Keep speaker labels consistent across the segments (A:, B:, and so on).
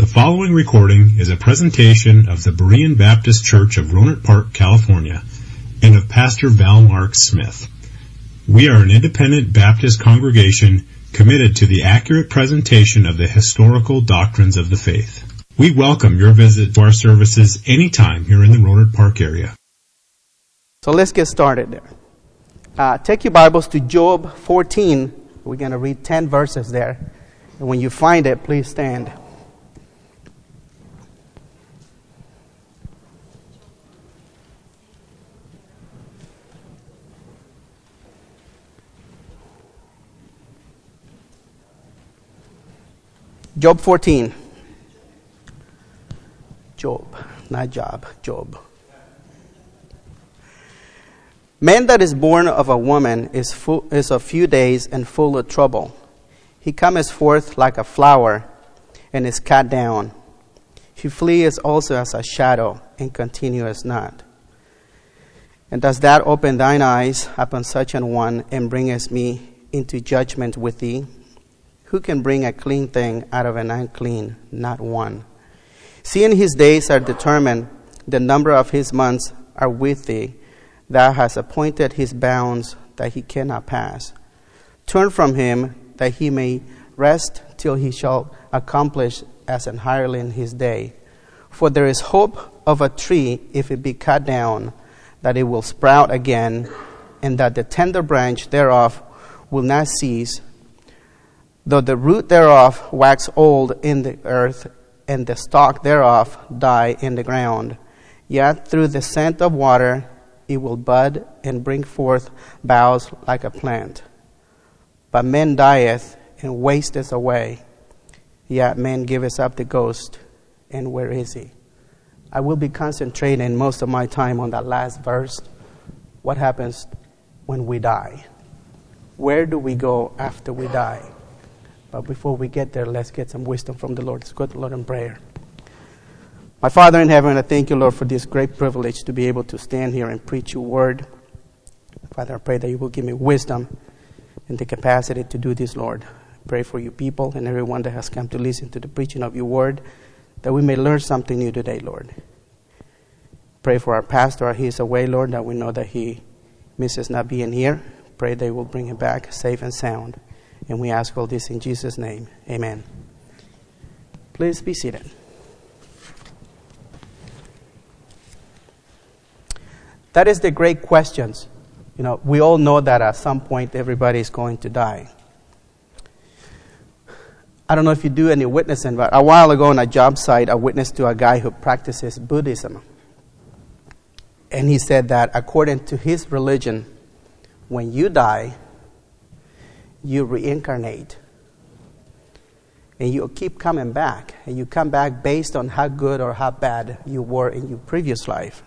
A: The following recording is a presentation of the Berean Baptist Church of Rohnert Park, California, and of Pastor Val Mark Smith. We are an independent Baptist congregation committed to the accurate presentation of the historical doctrines of the faith. We welcome your visit to our services anytime here in the Rohnert Park area.
B: So let's get started there. Uh, take your Bibles to Job 14. We're going to read 10 verses there. And when you find it, please stand. Job 14. Job, not Job, Job. Man that is born of a woman is, full, is a few days and full of trouble. He cometh forth like a flower and is cut down. He fleeth also as a shadow and continueth not. And does that open thine eyes upon such an one and bringest me into judgment with thee? Who can bring a clean thing out of an unclean? Not one. Seeing his days are determined, the number of his months are with thee. Thou hast appointed his bounds that he cannot pass. Turn from him that he may rest till he shall accomplish as an hireling his day. For there is hope of a tree if it be cut down, that it will sprout again, and that the tender branch thereof will not cease though the root thereof wax old in the earth, and the stalk thereof die in the ground. Yet through the scent of water it will bud and bring forth boughs like a plant. But man dieth and wasteth away. Yet man giveth up the ghost, and where is he? I will be concentrating most of my time on that last verse. What happens when we die? Where do we go after we die? But before we get there, let's get some wisdom from the Lord. Let's go to the Lord in prayer. My Father in heaven, I thank you, Lord, for this great privilege to be able to stand here and preach your word. Father, I pray that you will give me wisdom and the capacity to do this, Lord. I pray for you people and everyone that has come to listen to the preaching of your word, that we may learn something new today, Lord. Pray for our pastor. He is away, Lord, that we know that he misses not being here. Pray that they will bring him back safe and sound. And we ask all this in Jesus' name. Amen. Please be seated. That is the great questions. You know, we all know that at some point everybody is going to die. I don't know if you do any witnessing, but a while ago on a job site, I witnessed to a guy who practices Buddhism. And he said that according to his religion, when you die, you reincarnate. And you keep coming back. And you come back based on how good or how bad you were in your previous life.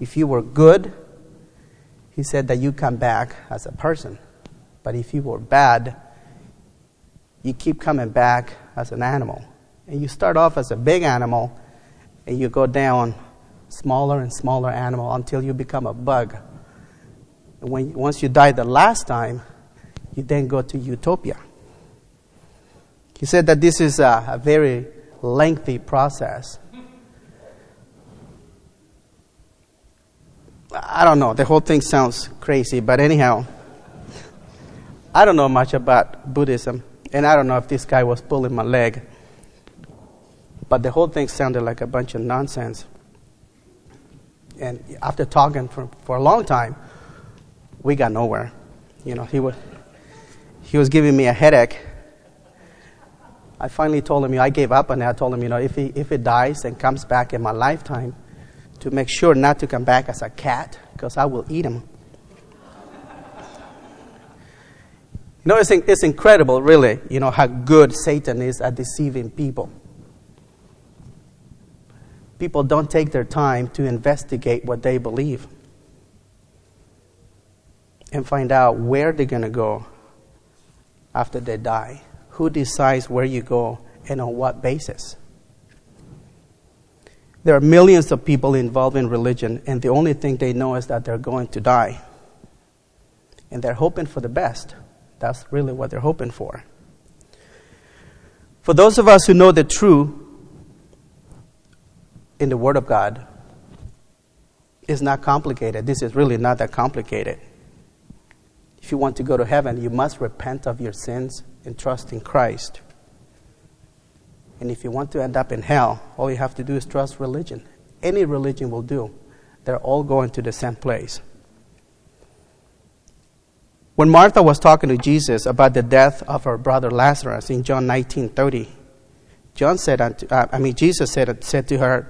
B: If you were good, he said that you come back as a person. But if you were bad, you keep coming back as an animal. And you start off as a big animal, and you go down smaller and smaller animal until you become a bug. When, once you die the last time, you then go to utopia. He said that this is a, a very lengthy process. I don't know, the whole thing sounds crazy, but anyhow, I don't know much about Buddhism, and I don't know if this guy was pulling my leg, but the whole thing sounded like a bunch of nonsense. And after talking for, for a long time, we got nowhere. You know, he would he was giving me a headache. I finally told him, I gave up and. I told him, you know, if, he, if it dies and comes back in my lifetime, to make sure not to come back as a cat, because I will eat him. You know, it's, it's incredible, really, you know, how good Satan is at deceiving people. People don't take their time to investigate what they believe and find out where they're going to go after they die? Who decides where you go and on what basis? There are millions of people involved in religion, and the only thing they know is that they're going to die. And they're hoping for the best. That's really what they're hoping for. For those of us who know the truth in the Word of God, it's not complicated. This is really not that complicated. If you want to go to heaven, you must repent of your sins and trust in Christ. And if you want to end up in hell, all you have to do is trust religion. Any religion will do. They're all going to the same place. When Martha was talking to Jesus about the death of her brother Lazarus in John 19:30, John said unto, uh, I mean Jesus said said to her,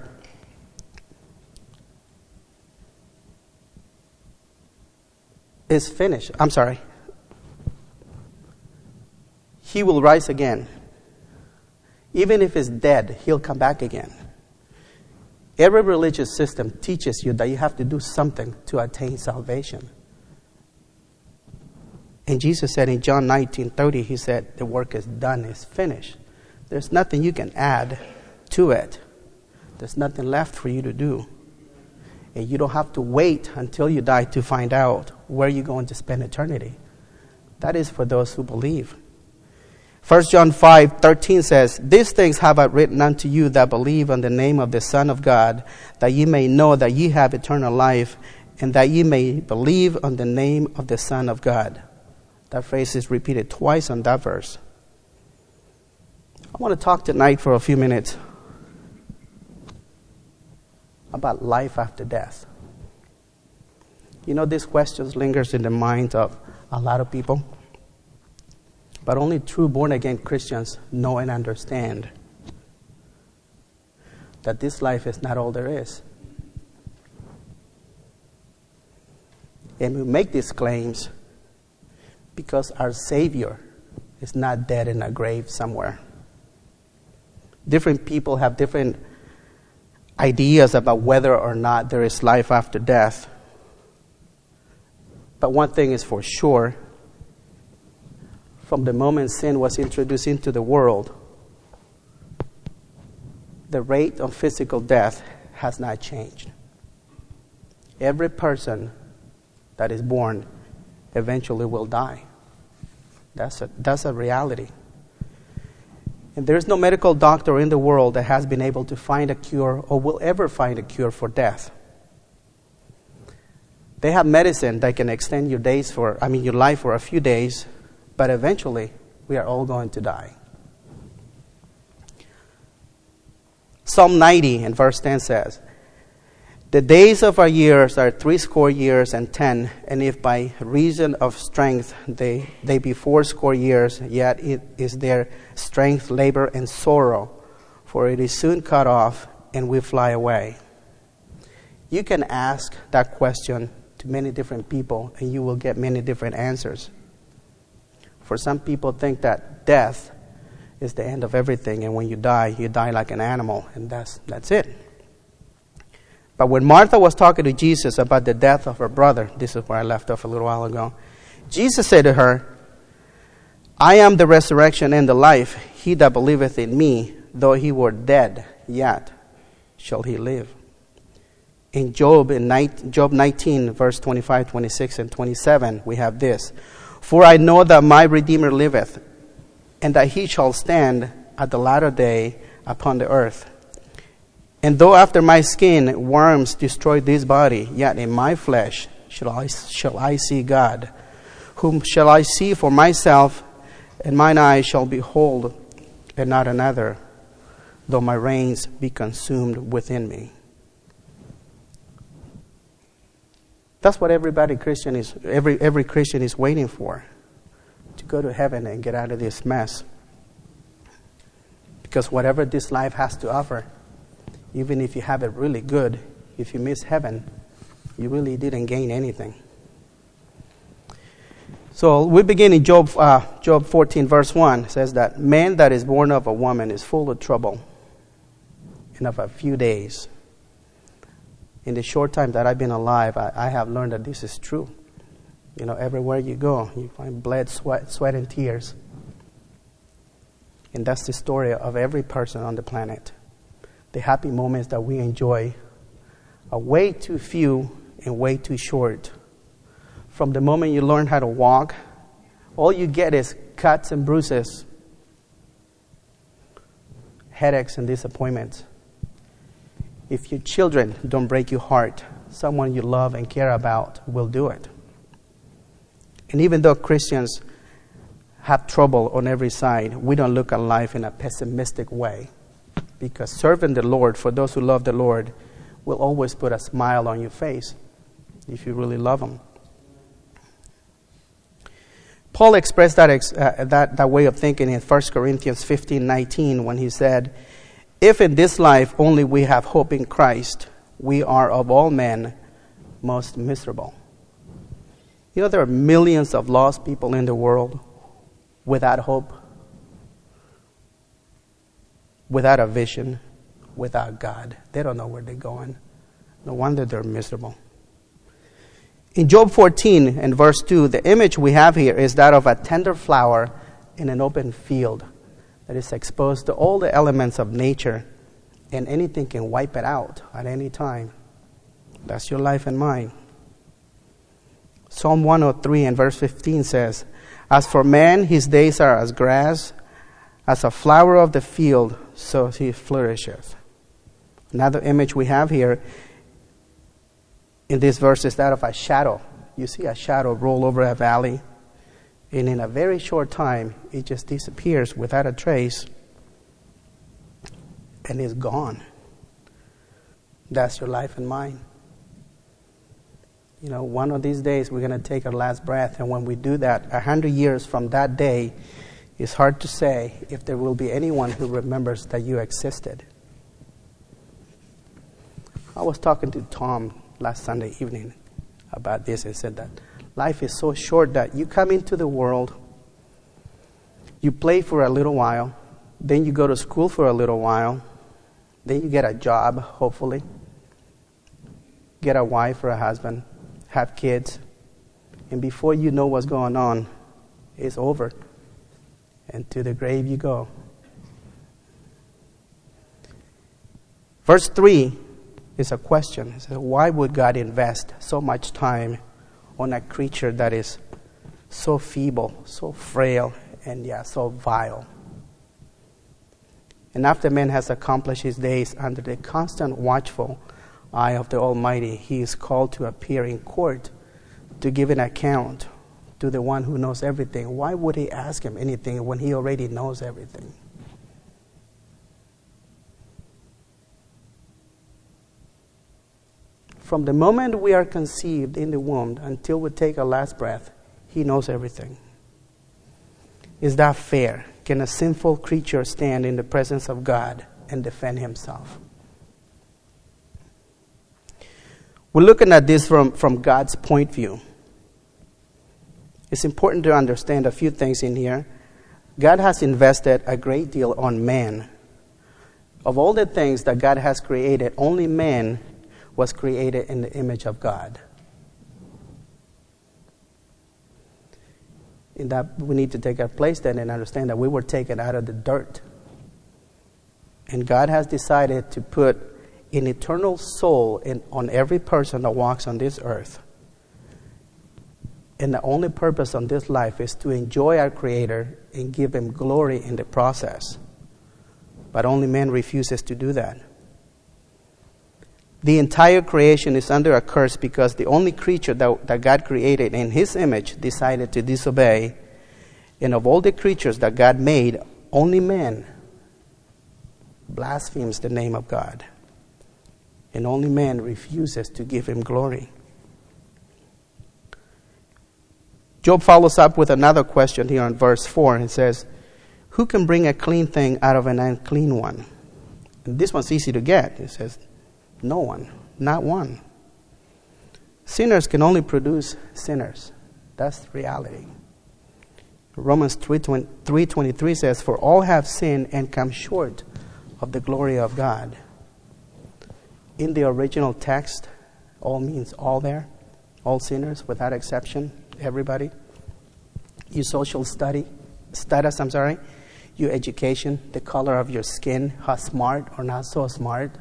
B: "Is finished." I'm sorry. He will rise again. Even if he's dead, he'll come back again. Every religious system teaches you that you have to do something to attain salvation. And Jesus said in John 19 30, He said, The work is done, it's finished. There's nothing you can add to it, there's nothing left for you to do. And you don't have to wait until you die to find out where you're going to spend eternity. That is for those who believe. 1 John 5 13 says, These things have I written unto you that believe on the name of the Son of God, that ye may know that ye have eternal life, and that ye may believe on the name of the Son of God. That phrase is repeated twice on that verse. I want to talk tonight for a few minutes about life after death. You know, this question lingers in the minds of a lot of people. But only true born again Christians know and understand that this life is not all there is. And we make these claims because our Savior is not dead in a grave somewhere. Different people have different ideas about whether or not there is life after death. But one thing is for sure from the moment sin was introduced into the world, the rate of physical death has not changed. Every person that is born eventually will die. That's a, that's a reality. And there's no medical doctor in the world that has been able to find a cure or will ever find a cure for death. They have medicine that can extend your days for, I mean, your life for a few days, but eventually, we are all going to die. Psalm 90 and verse 10 says, The days of our years are threescore years and ten, and if by reason of strength they, they be fourscore years, yet it is their strength, labor, and sorrow, for it is soon cut off, and we fly away. You can ask that question to many different people, and you will get many different answers. For some people think that death is the end of everything, and when you die, you die like an animal, and that's, that's it. But when Martha was talking to Jesus about the death of her brother, this is where I left off a little while ago, Jesus said to her, I am the resurrection and the life. He that believeth in me, though he were dead, yet shall he live. In Job, in Job 19, verse 25, 26, and 27, we have this. For I know that my Redeemer liveth, and that he shall stand at the latter day upon the earth. And though after my skin worms destroy this body, yet in my flesh shall I, shall I see God, whom shall I see for myself, and mine eyes shall behold, and not another, though my reins be consumed within me. That's what everybody Christian is every every Christian is waiting for. To go to heaven and get out of this mess. Because whatever this life has to offer, even if you have it really good, if you miss heaven, you really didn't gain anything. So we begin in Job, uh, Job 14, verse 1. It says that man that is born of a woman is full of trouble and of a few days in the short time that I've been alive, I, I, have learned that this is true. You know, everywhere you go, you find blood, sweat, sweat, and tears. And that's the story of every person on the planet. The happy moments that we enjoy are way too few and way too short. From the moment you learn how to walk, all you get is cuts and bruises. headaches and disappointments. If your children don't break your heart, someone you love and care about will do it. And even though Christians have trouble on every side, we don't look at life in a pessimistic way. Because serving the Lord, for those who love the Lord, will always put a smile on your face if you really love Him. Paul expressed that, ex, uh, that, that way of thinking in 1 Corinthians 15 19 when he said, If in this life only we have hope in Christ, we are of all men most miserable. You know, there are millions of lost people in the world without hope, without a vision, without God. They don't know where they're going. No wonder they're miserable. In Job 14 and verse 2, the image we have here is that of a tender flower in an open field that is exposed to all the elements of nature, and anything can wipe it out at any time. That's your life and mine. Psalm 103 and verse 15 says, As for man, his days are as grass, as a flower of the field, so he flourisheth. Another image we have here in this verse is that of a shadow. You see a shadow roll over a valley, and in a very short time, it just disappears without a trace and is gone. That's your life and mine. You know, one of these days we're going to take our last breath, and when we do that, a hundred years from that day, it's hard to say if there will be anyone who remembers that you existed. I was talking to Tom last Sunday evening about this and said that life is so short that you come into the world, you play for a little while, then you go to school for a little while, then you get a job, hopefully, get a wife or a husband, have kids, and before you know what's going on, it's over. And to the grave you go. Verse 3 is a question. It says, why would God invest so much time on a creature that is so feeble, so frail, and yeah, so vile? And after man has accomplished his days under the constant watchful eye of the Almighty, he is called to appear in court to give an account to the one who knows everything. Why would he ask him anything when he already knows everything? From the moment we are conceived in the womb until we take our last breath, He knows everything. Is that fair? Can a sinful creature stand in the presence of God and defend himself? We're looking at this from, from God's point of view. It's important to understand a few things in here. God has invested a great deal on man. Of all the things that God has created, only man was created in the image of God. In that, we need to take our place then and understand that we were taken out of the dirt. And God has decided to put an eternal soul in, on every person that walks on this earth. And the only purpose on this life is to enjoy our Creator and give Him glory in the process. But only man refuses to do that. The entire creation is under a curse because the only creature that, that God created in His image decided to disobey. And of all the creatures that God made, only man blasphemes the name of God. And only man refuses to give Him glory. Job follows up with another question here in verse 4 and says, Who can bring a clean thing out of an unclean one? And this one's easy to get. It says, no one, not one. Sinners can only produce sinners. That's reality. Romans 3.23 says, For all have sinned and come short of the glory of God. In the original text, all means all there, all sinners without exception, everybody. Your social study, status, I'm sorry, your education, the color of your skin, how smart or not so smart,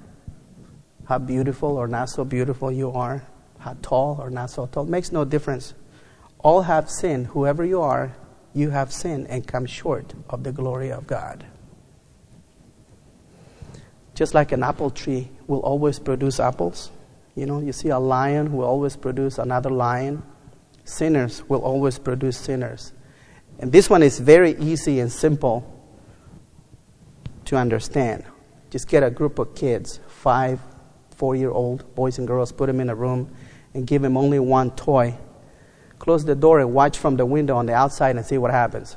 B: how beautiful or not so beautiful you are, how tall or not so tall, makes no difference. All have sinned. Whoever you are, you have sinned and come short of the glory of God. Just like an apple tree will always produce apples. You know, you see a lion will always produce another lion. Sinners will always produce sinners. And this one is very easy and simple to understand. Just get a group of kids, five, four year old boys and girls, put them in a room and give them only one toy. Close the door and watch from the window on the outside and see what happens.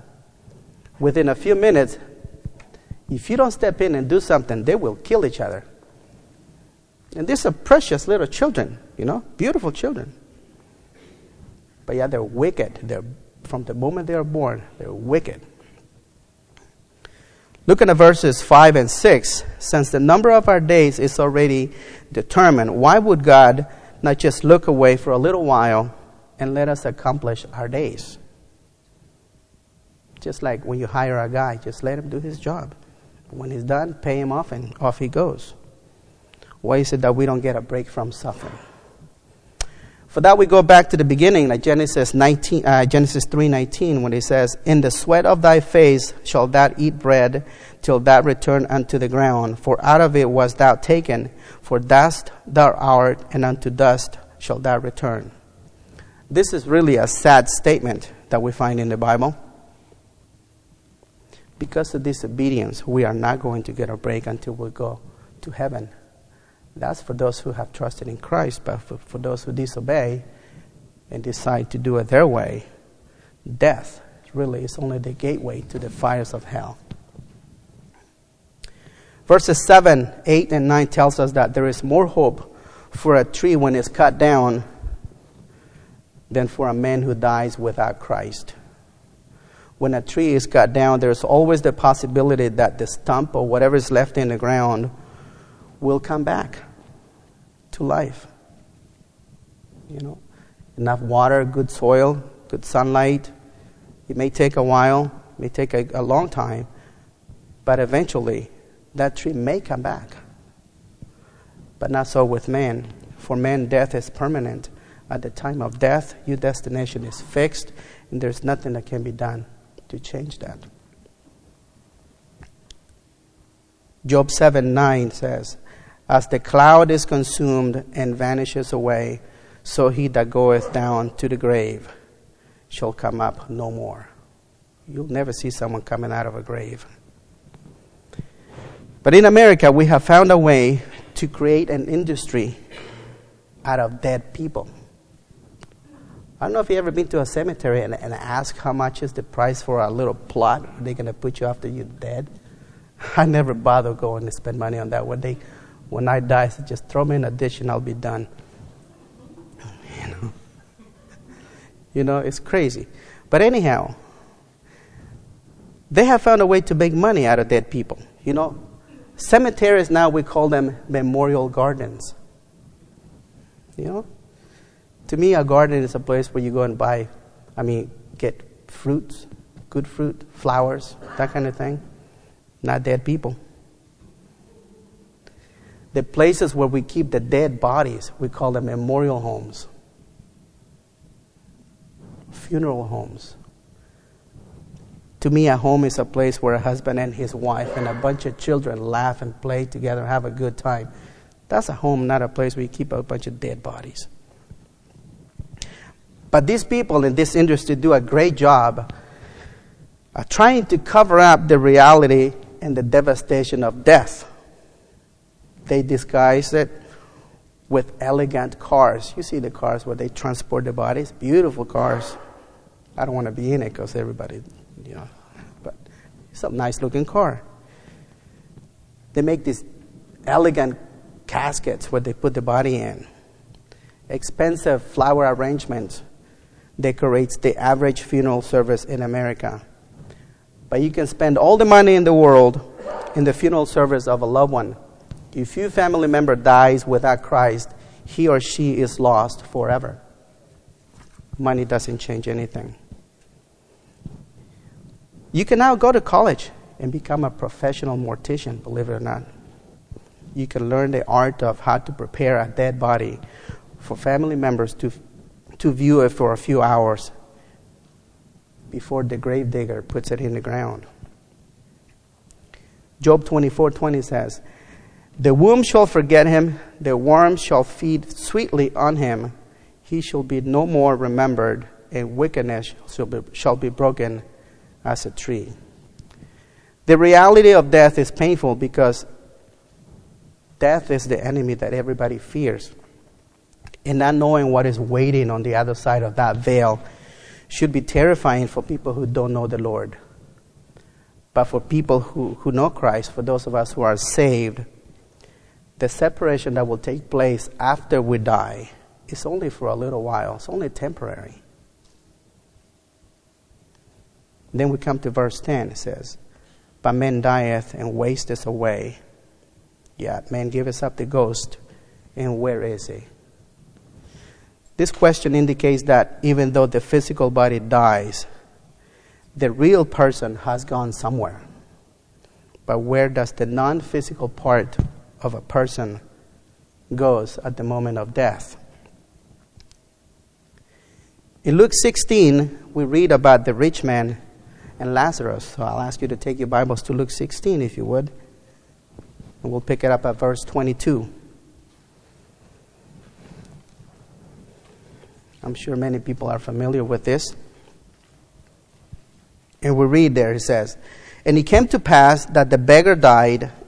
B: Within a few minutes, if you don't step in and do something, they will kill each other. And these are precious little children, you know, beautiful children. But yet they're wicked. They're, from the moment they are born, they're wicked. Look at the verses 5 and 6. Since the number of our days is already determined, why would God not just look away for a little while and let us accomplish our days? Just like when you hire a guy, just let him do his job. When he's done, pay him off and off he goes. Why is it that we don't get a break from suffering? For that, we go back to the beginning, like Genesis 19, uh, Genesis 3:19, when it says, "In the sweat of thy face shall thou eat bread, till thou return unto the ground. For out of it was thou taken. For dust thou art, and unto dust shall thou return." This is really a sad statement that we find in the Bible. Because of disobedience, we are not going to get a break until we go to heaven. That's for those who have trusted in Christ, but for, for those who disobey and decide to do it their way, death really is only the gateway to the fires of hell. Verses 7, 8, and 9 tells us that there is more hope for a tree when it's cut down than for a man who dies without Christ. When a tree is cut down, there's always the possibility that the stump or whatever is left in the ground will come back to life. You know, enough water, good soil, good sunlight. It may take a while, it may take a, a long time, but eventually that tree may come back. But not so with man. For man, death is permanent. At the time of death, your destination is fixed, and there's nothing that can be done to change that. Job 7 9 says, As the cloud is consumed and vanishes away, so he that goeth down to the grave shall come up no more. You'll never see someone coming out of a grave. But in America, we have found a way to create an industry out of dead people. I don't know if you've ever been to a cemetery and, and asked how much is the price for a little plot they're going to put you after you're dead. I never bother going to spend money on that. When, they, when I die, so just throw me in a dish and I'll be done. You know, you know it's crazy. But anyhow, they have found a way to make money out of dead people. You know, cemeteries now we call them memorial gardens. You know, to me, a garden is a place where you go and buy, I mean, get fruits, good fruit, flowers, that kind of thing. Not dead people. The places where we keep the dead bodies, we call them memorial homes, funeral homes. To me, a home is a place where a husband and his wife and a bunch of children laugh and play together, have a good time. That's a home, not a place where you keep a bunch of dead bodies. But these people in this industry do a great job of trying to cover up the reality and the devastation of death. They disguise it with elegant cars. You see the cars where they transport the bodies, beautiful cars. I don't want to be in it because everybody, you know, but it's a nice looking car. They make these elegant caskets where they put the body in, expensive flower arrangements decorates the average funeral service in America. But you can spend all the money in the world in the funeral service of a loved one. If your family member dies without Christ, he or she is lost forever. Money doesn't change anything. You can now go to college and become a professional mortician, believe it or not. You can learn the art of how to prepare a dead body for family members to to view it for a few hours before the gravedigger puts it in the ground. Job 24:20 says, The womb shall forget him, the worm shall feed sweetly on him. He shall be no more remembered, and wickedness shall be, shall be broken as a tree. The reality of death is painful because death is the enemy that everybody fears. And not knowing what is waiting on the other side of that veil should be terrifying for people who don't know the Lord. But for people who, who know Christ, for those of us who are saved, the separation that will take place after we die is only for a little while, it's only temporary. Then we come to verse 10, it says, But man dieth and wasteth away. Yet man giveth up the ghost, and where is he? This question indicates that even though the physical body dies, the real person has gone somewhere. But where does the non physical part of a person goes at the moment of death? In Luke 16, we read about the rich man and Lazarus. So I'll ask you to take your Bibles to Luke 16, if you would. And we'll pick it up at verse 22. I'm sure many people are familiar with this. And we read there, it says, And it came to pass that the beggar died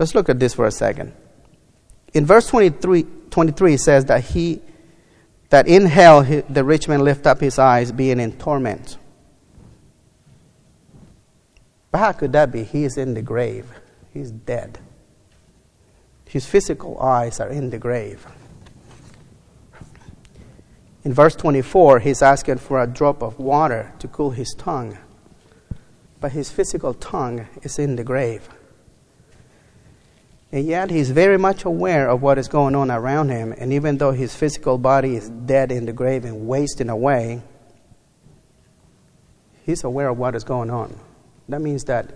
B: Let's look at this for a second. In verse 23, 23 it says that he that in hell he, the rich man lift up his eyes being in torment. But how could that be? He is in the grave. He's dead. His physical eyes are in the grave. In verse 24, he's asking for a drop of water to cool his tongue. But his physical tongue is in the grave. And yet he's very much aware of what is going on around him. And even though his physical body is dead in the grave and wasting away, he's aware of what is going on. That means that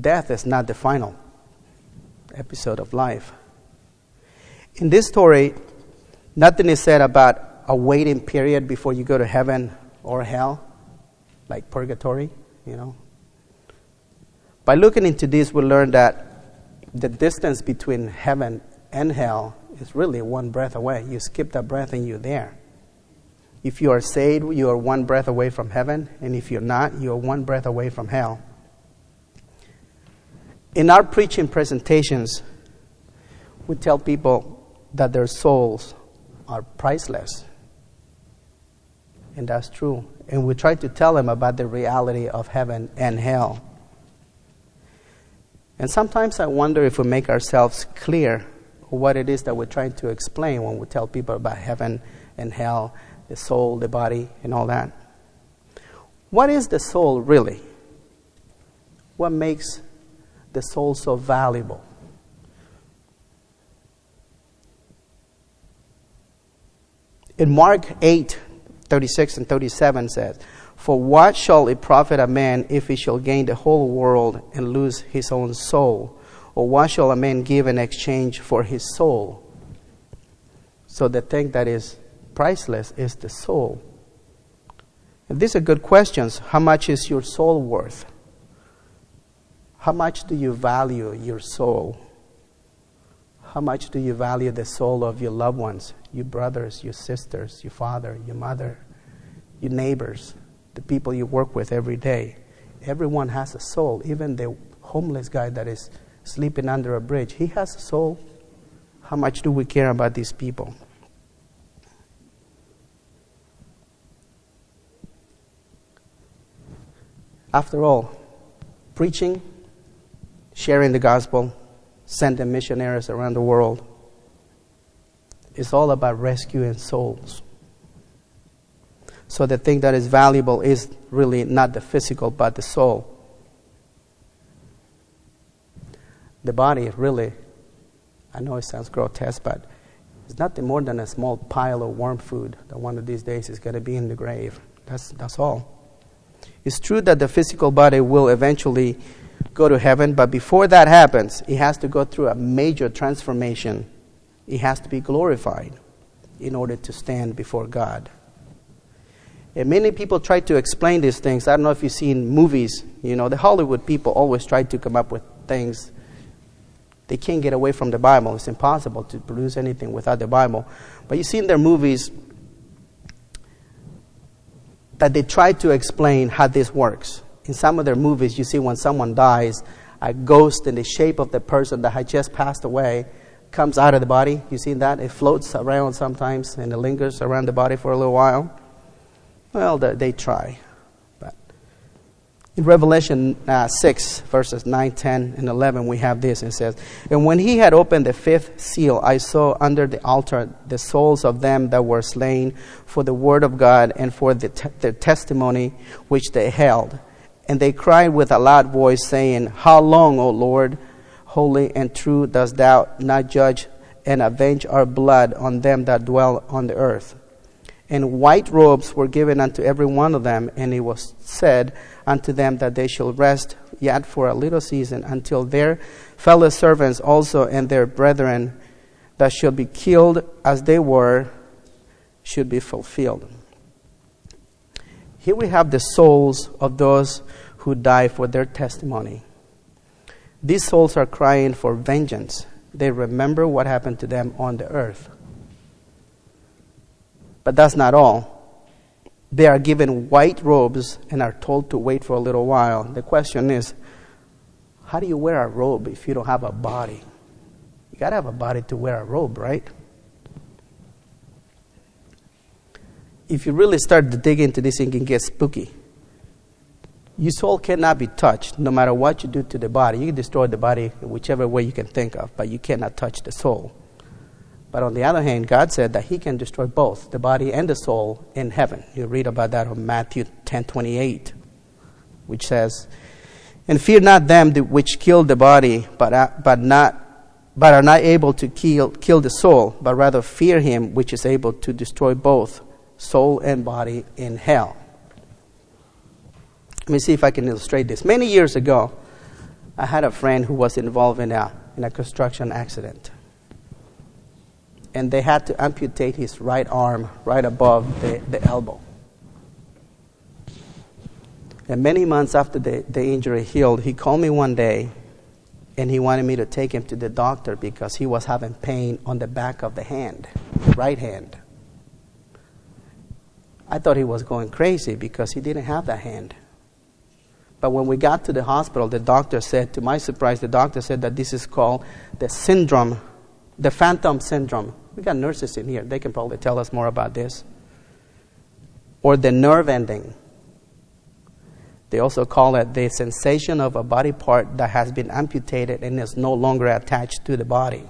B: death is not the final episode of life. In this story, nothing is said about a waiting period before you go to heaven or hell, like purgatory, you know. By looking into this, we learn that the distance between heaven and hell is really one breath away. You skip that breath and you're there. If you are saved, you are one breath away from heaven, and if you're not, you are one breath away from hell. In our preaching presentations, we tell people that their souls are priceless. And that's true. And we try to tell them about the reality of heaven and hell. And sometimes I wonder if we make ourselves clear what it is that we're trying to explain when we tell people about heaven and hell, the soul, the body, and all that. What is the soul really? What makes the soul so valuable? In Mark 8, 36 and 37 says, For what shall it profit a man if he shall gain the whole world and lose his own soul? Or what shall a man give in exchange for his soul? So the thing that is priceless is the soul. And these are good questions. How much is your soul worth? How much do you value your soul? How much do you value the soul of your loved ones, your brothers, your sisters, your father, your mother, your neighbors, the people you work with every day? Everyone has a soul, even the homeless guy that is sleeping under a bridge. He has a soul. How much do we care about these people? After all, preaching, sharing the gospel, sending missionaries around the world. It's all about rescuing souls. So the thing that is valuable is really not the physical, but the soul. the body really, I know it sounds grotesque, but it's nothing more than a small pile of worm food that one of these days is going to be in the grave. That's, that's all. It's true that the physical body will eventually go to heaven, but before that happens, it has to go through a major transformation. It has to be glorified in order to stand before God. And many people try to explain these things. I don't know if you've seen movies. You know, the Hollywood people always try to come up with things. They can't get away from the Bible. It's impossible to produce anything without the Bible. But you see in their movies that they try to explain how this works. In some of their movies, you see when someone dies, a ghost in the shape of the person that had just passed away comes out of the body. You see that? It floats around sometimes and it lingers around the body for a little while. Well, they try. But in Revelation uh, 6, verses 9, 10, and 11, we have this. It says, And when he had opened the fifth seal, I saw under the altar the souls of them that were slain for the word of God and for the, te- the testimony which they held. And they cried with a loud voice, saying, How long, O Lord, holy and true, dost thou not judge and avenge our blood on them that dwell on the earth? And white robes were given unto every one of them, and it was said unto them that they shall rest yet for a little season until their fellow servants also and their brethren that should be killed as they were should be fulfilled. Here we have the souls of those who die for their testimony. These souls are crying for vengeance. They remember what happened to them on the earth. But that's not all. They are given white robes and are told to wait for a little while. The question is how do you wear a robe if you don't have a body? You got to have a body to wear a robe, right? If you really start to dig into this, it can get spooky. Your soul cannot be touched no matter what you do to the body. You can destroy the body whichever way you can think of, but you cannot touch the soul. But on the other hand, God said that He can destroy both the body and the soul in heaven. You read about that on Matthew 10:28, which says, "And fear not them which kill the body, but but not." But are not able to kill, kill the soul, but rather fear him which is able to destroy both soul and body in hell. Let me see if I can illustrate this. Many years ago, I had a friend who was involved in a, in a construction accident and they had to amputate his right arm right above the, the elbow. And many months after the, the injury healed, he called me one day and he wanted me to take him to the doctor because he was having pain on the back of the hand, the right hand. I thought he was going crazy because he didn't have that hand. But when we got to the hospital, the doctor said, to my surprise, the doctor said that this is called the syndrome the phantom syndrome. We got nurses in here, they can probably tell us more about this. Or the nerve ending. They also call it the sensation of a body part that has been amputated and is no longer attached to the body.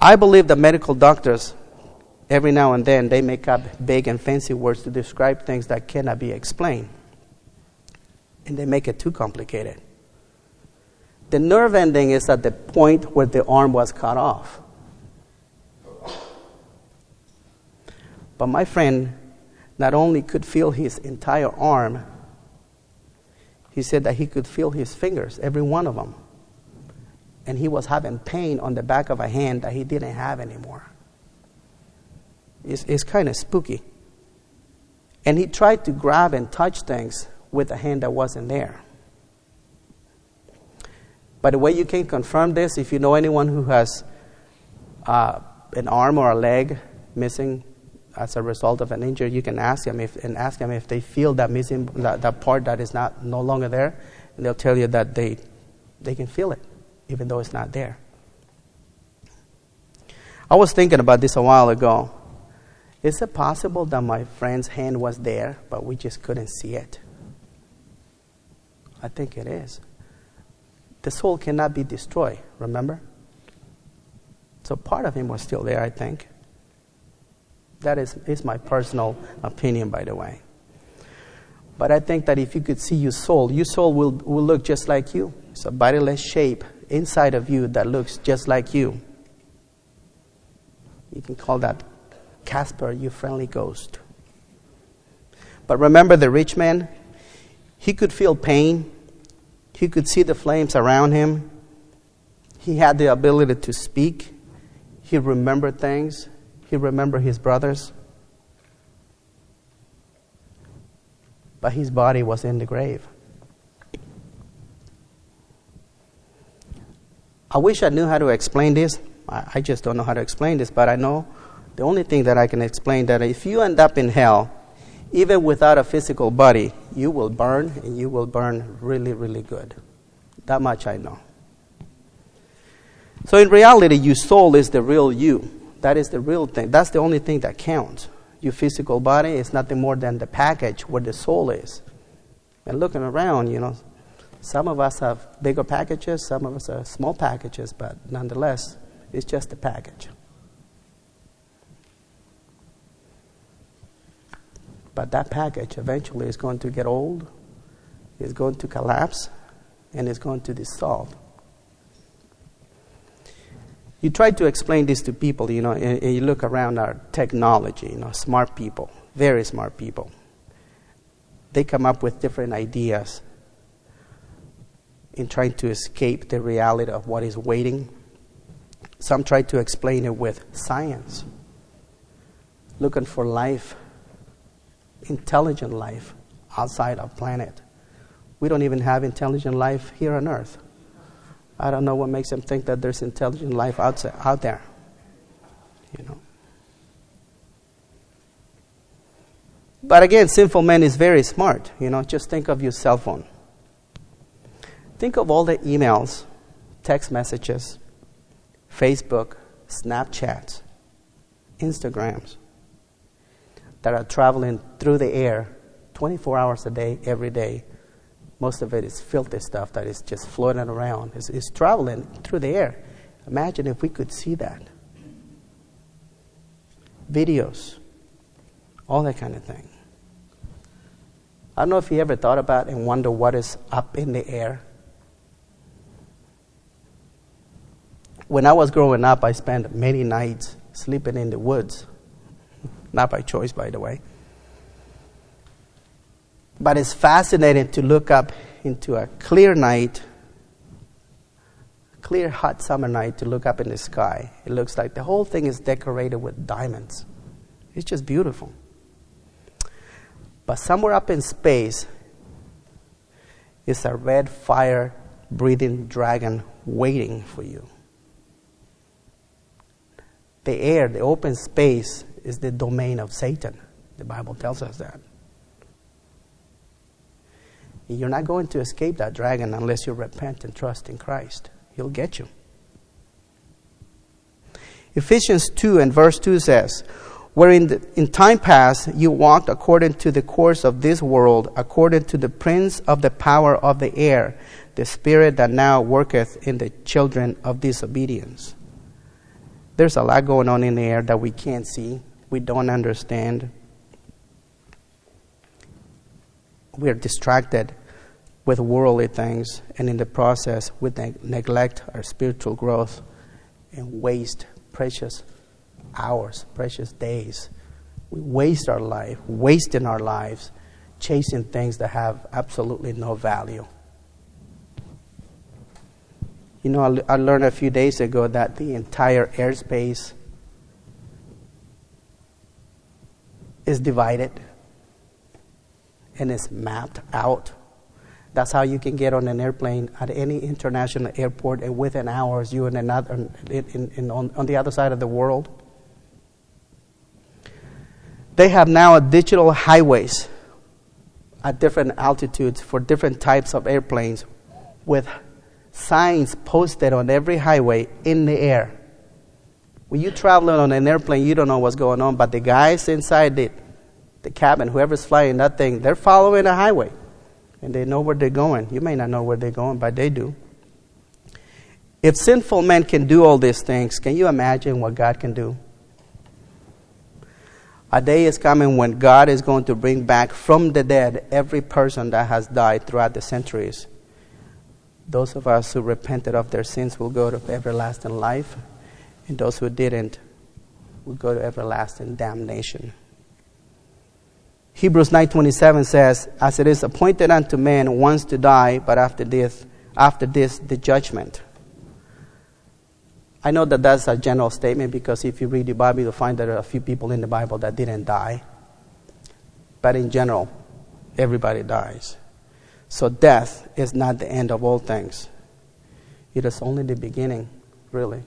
B: I believe the medical doctors, every now and then, they make up big and fancy words to describe things that cannot be explained. And they make it too complicated. The nerve ending is at the point where the arm was cut off. But my friend not only could feel his entire arm, he said that he could feel his fingers, every one of them. And he was having pain on the back of a hand that he didn't have anymore. It's, it's kind of spooky. And he tried to grab and touch things with a hand that wasn't there. By the way, you can confirm this if you know anyone who has uh, an arm or a leg missing as a result of an injury. You can ask them if and ask them if they feel that missing that, that part that is not no longer there, and they'll tell you that they they can feel it even though it's not there. I was thinking about this a while ago. Is it possible that my friend's hand was there, but we just couldn't see it? I think it is the soul cannot be destroyed, remember? So part of him was still there, I think. That is, is my personal opinion, by the way. But I think that if you could see your soul, your soul will, will look just like you. It's a bodiless shape. inside of you that looks just like you. You can call that Casper, your friendly ghost. But remember the rich man? He could feel pain, he could see the flames around him, he had the ability to speak, he remembered things, he remembered his brothers. But his body was in the grave. I wish I knew how to explain this. I, just don't know how to explain this, but I know the only thing that I can explain that if you end up in hell, even without a physical body, you will burn and you will burn really, really good. That much I know. So in reality, your soul is the real you. That is the real thing. That's the only thing that counts. Your physical body is nothing more than the package where the soul is. And looking around, you know, some of us have bigger packages, some of us are small packages, but nonetheless, it's just a package. But that package eventually is going to get old, is going to collapse, and is going to dissolve. You try to explain this to people, you know, and, and you look around our technology, you know, smart people, very smart people. They come up with different ideas in trying to escape the reality of what is waiting. Some try to explain it with science, looking for life, intelligent life outside our planet. We don't even have intelligent life here on Earth. I don't know what makes them think that there's intelligent life outside, out there. You know. But again, sinful man is very smart. You know, just think of your cell phone. Think of all the emails, text messages, Facebook, Snapchats, Instagrams that are traveling through the air 24 hours a day, every day. Most of it is filthy stuff that is just floating around. It's, it's traveling through the air. Imagine if we could see that. Videos, all that kind of thing. I don't know if you ever thought about and wonder what is up in the air when I was growing up, I spent many nights sleeping in the woods. Not by choice, by the way. But it's fascinating to look up into a clear night, clear, hot summer night, to look up in the sky. It looks like the whole thing is decorated with diamonds. It's just beautiful. But somewhere up in space is a red fire breathing dragon waiting for you the air, the open space, is the domain of Satan. The Bible tells us that. You're not going to escape that dragon unless you repent and trust in Christ. He'll get you. Ephesians 2 and verse 2 says, Wherein in, in time past you walked according to the course of this world, according to the prince of the power of the air, the spirit that now worketh in the children of disobedience there's a lot going on in the air that we can't see, we don't understand. We are distracted with worldly things, and in the process, we ne- neglect our spiritual growth and waste precious hours, precious days. We waste our life, wasting our lives, chasing things that have absolutely no value. You know, I learned a few days ago that the entire airspace is divided and is mapped out. That's how you can get on an airplane at any international airport, and within hours, you're another, in, in, in on, on the other side of the world. They have now digital highways at different altitudes for different types of airplanes with signs posted on every highway in the air. When you're traveling on an airplane, you don't know what's going on, but the guys inside the, the cabin, whoever's flying that thing, they're following the highway. And they know where they're going. You may not know where they're going, but they do. If sinful men can do all these things, can you imagine what God can do? A day is coming when God is going to bring back from the dead every person that has died throughout the centuries Those of us who repented of their sins will go to everlasting life, and those who didn't will go to everlasting damnation. Hebrews 9:27 says, "As it is appointed unto man once to die, but after this, after this the judgment." I know that that's a general statement because if you read the Bible, you'll find that there are a few people in the Bible that didn't die. But in general, everybody dies. So death is not the end of all things. It is only the beginning, really.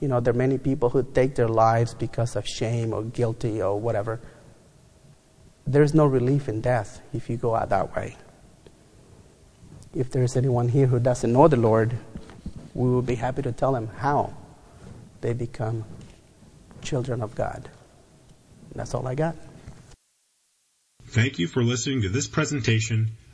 B: You know, there are many people who take their lives because of shame or guilty or whatever. There's no relief in death if you go out that way. If there's anyone here who doesn't know the Lord, we will be happy to tell them how they become children of God. And that's all I got.
A: Thank you for listening to this presentation